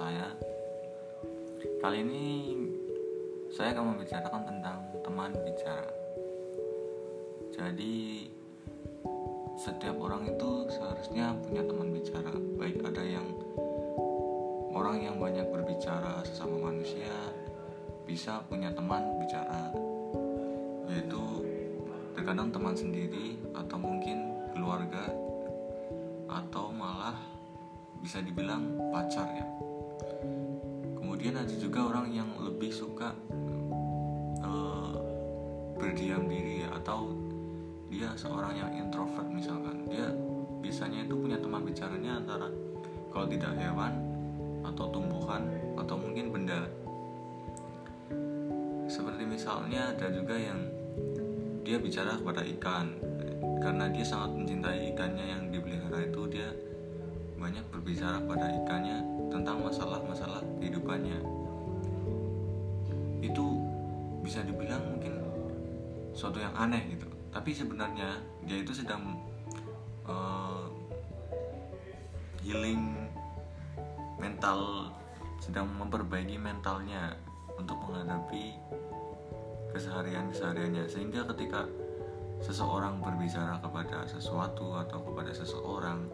saya. Kali ini saya akan membicarakan tentang teman bicara. Jadi setiap orang itu seharusnya punya teman bicara. Baik ada yang orang yang banyak berbicara sesama manusia bisa punya teman bicara yaitu terkadang teman sendiri atau mungkin keluarga atau bisa dibilang pacar ya. Kemudian ada juga orang yang lebih suka uh, berdiam diri atau dia seorang yang introvert misalkan. Dia biasanya itu punya teman bicaranya antara kalau tidak hewan atau tumbuhan atau mungkin benda. Seperti misalnya ada juga yang dia bicara kepada ikan. Karena dia sangat mencintai ikannya yang dipelihara itu dia banyak berbicara pada ikannya tentang masalah-masalah kehidupannya. Itu bisa dibilang mungkin suatu yang aneh gitu. Tapi sebenarnya dia itu sedang uh, healing mental sedang memperbaiki mentalnya untuk menghadapi keseharian kesehariannya sehingga ketika seseorang berbicara kepada sesuatu atau kepada seseorang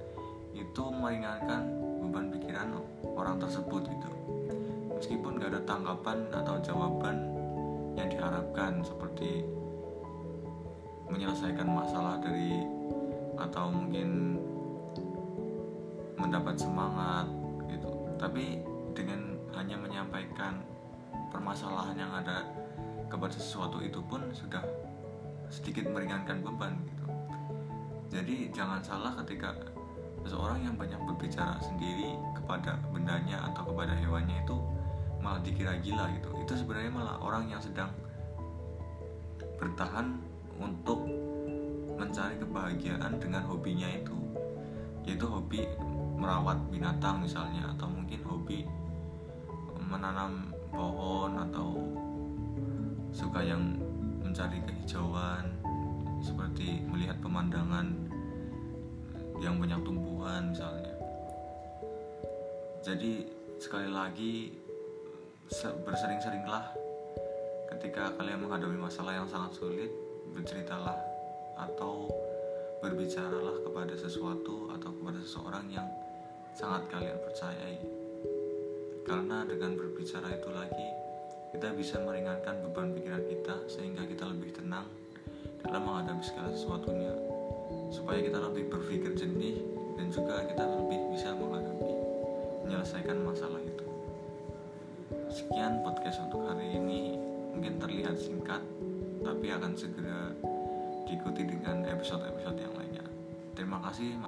itu meringankan beban pikiran orang tersebut gitu meskipun gak ada tanggapan atau jawaban yang diharapkan seperti menyelesaikan masalah dari atau mungkin mendapat semangat gitu tapi dengan hanya menyampaikan permasalahan yang ada kepada sesuatu itu pun sudah sedikit meringankan beban gitu. Jadi jangan salah ketika seseorang yang banyak berbicara sendiri kepada bendanya atau kepada hewannya itu malah dikira gila gitu. Itu sebenarnya malah orang yang sedang bertahan untuk mencari kebahagiaan dengan hobinya itu yaitu hobi merawat binatang misalnya atau mungkin hobi menanam pohon atau suka yang mencari kehijauan seperti melihat pemandangan yang banyak tumbuhan misalnya. Jadi sekali lagi bersering-seringlah ketika kalian menghadapi masalah yang sangat sulit berceritalah atau berbicaralah kepada sesuatu atau kepada seseorang yang sangat kalian percayai. Karena dengan berbicara itu lagi kita bisa meringankan beban pikiran kita sehingga kita lebih tenang dalam menghadapi segala sesuatunya supaya kita lebih berpikir jernih sekian podcast untuk hari ini. Mungkin terlihat singkat tapi akan segera diikuti dengan episode-episode yang lainnya. Terima kasih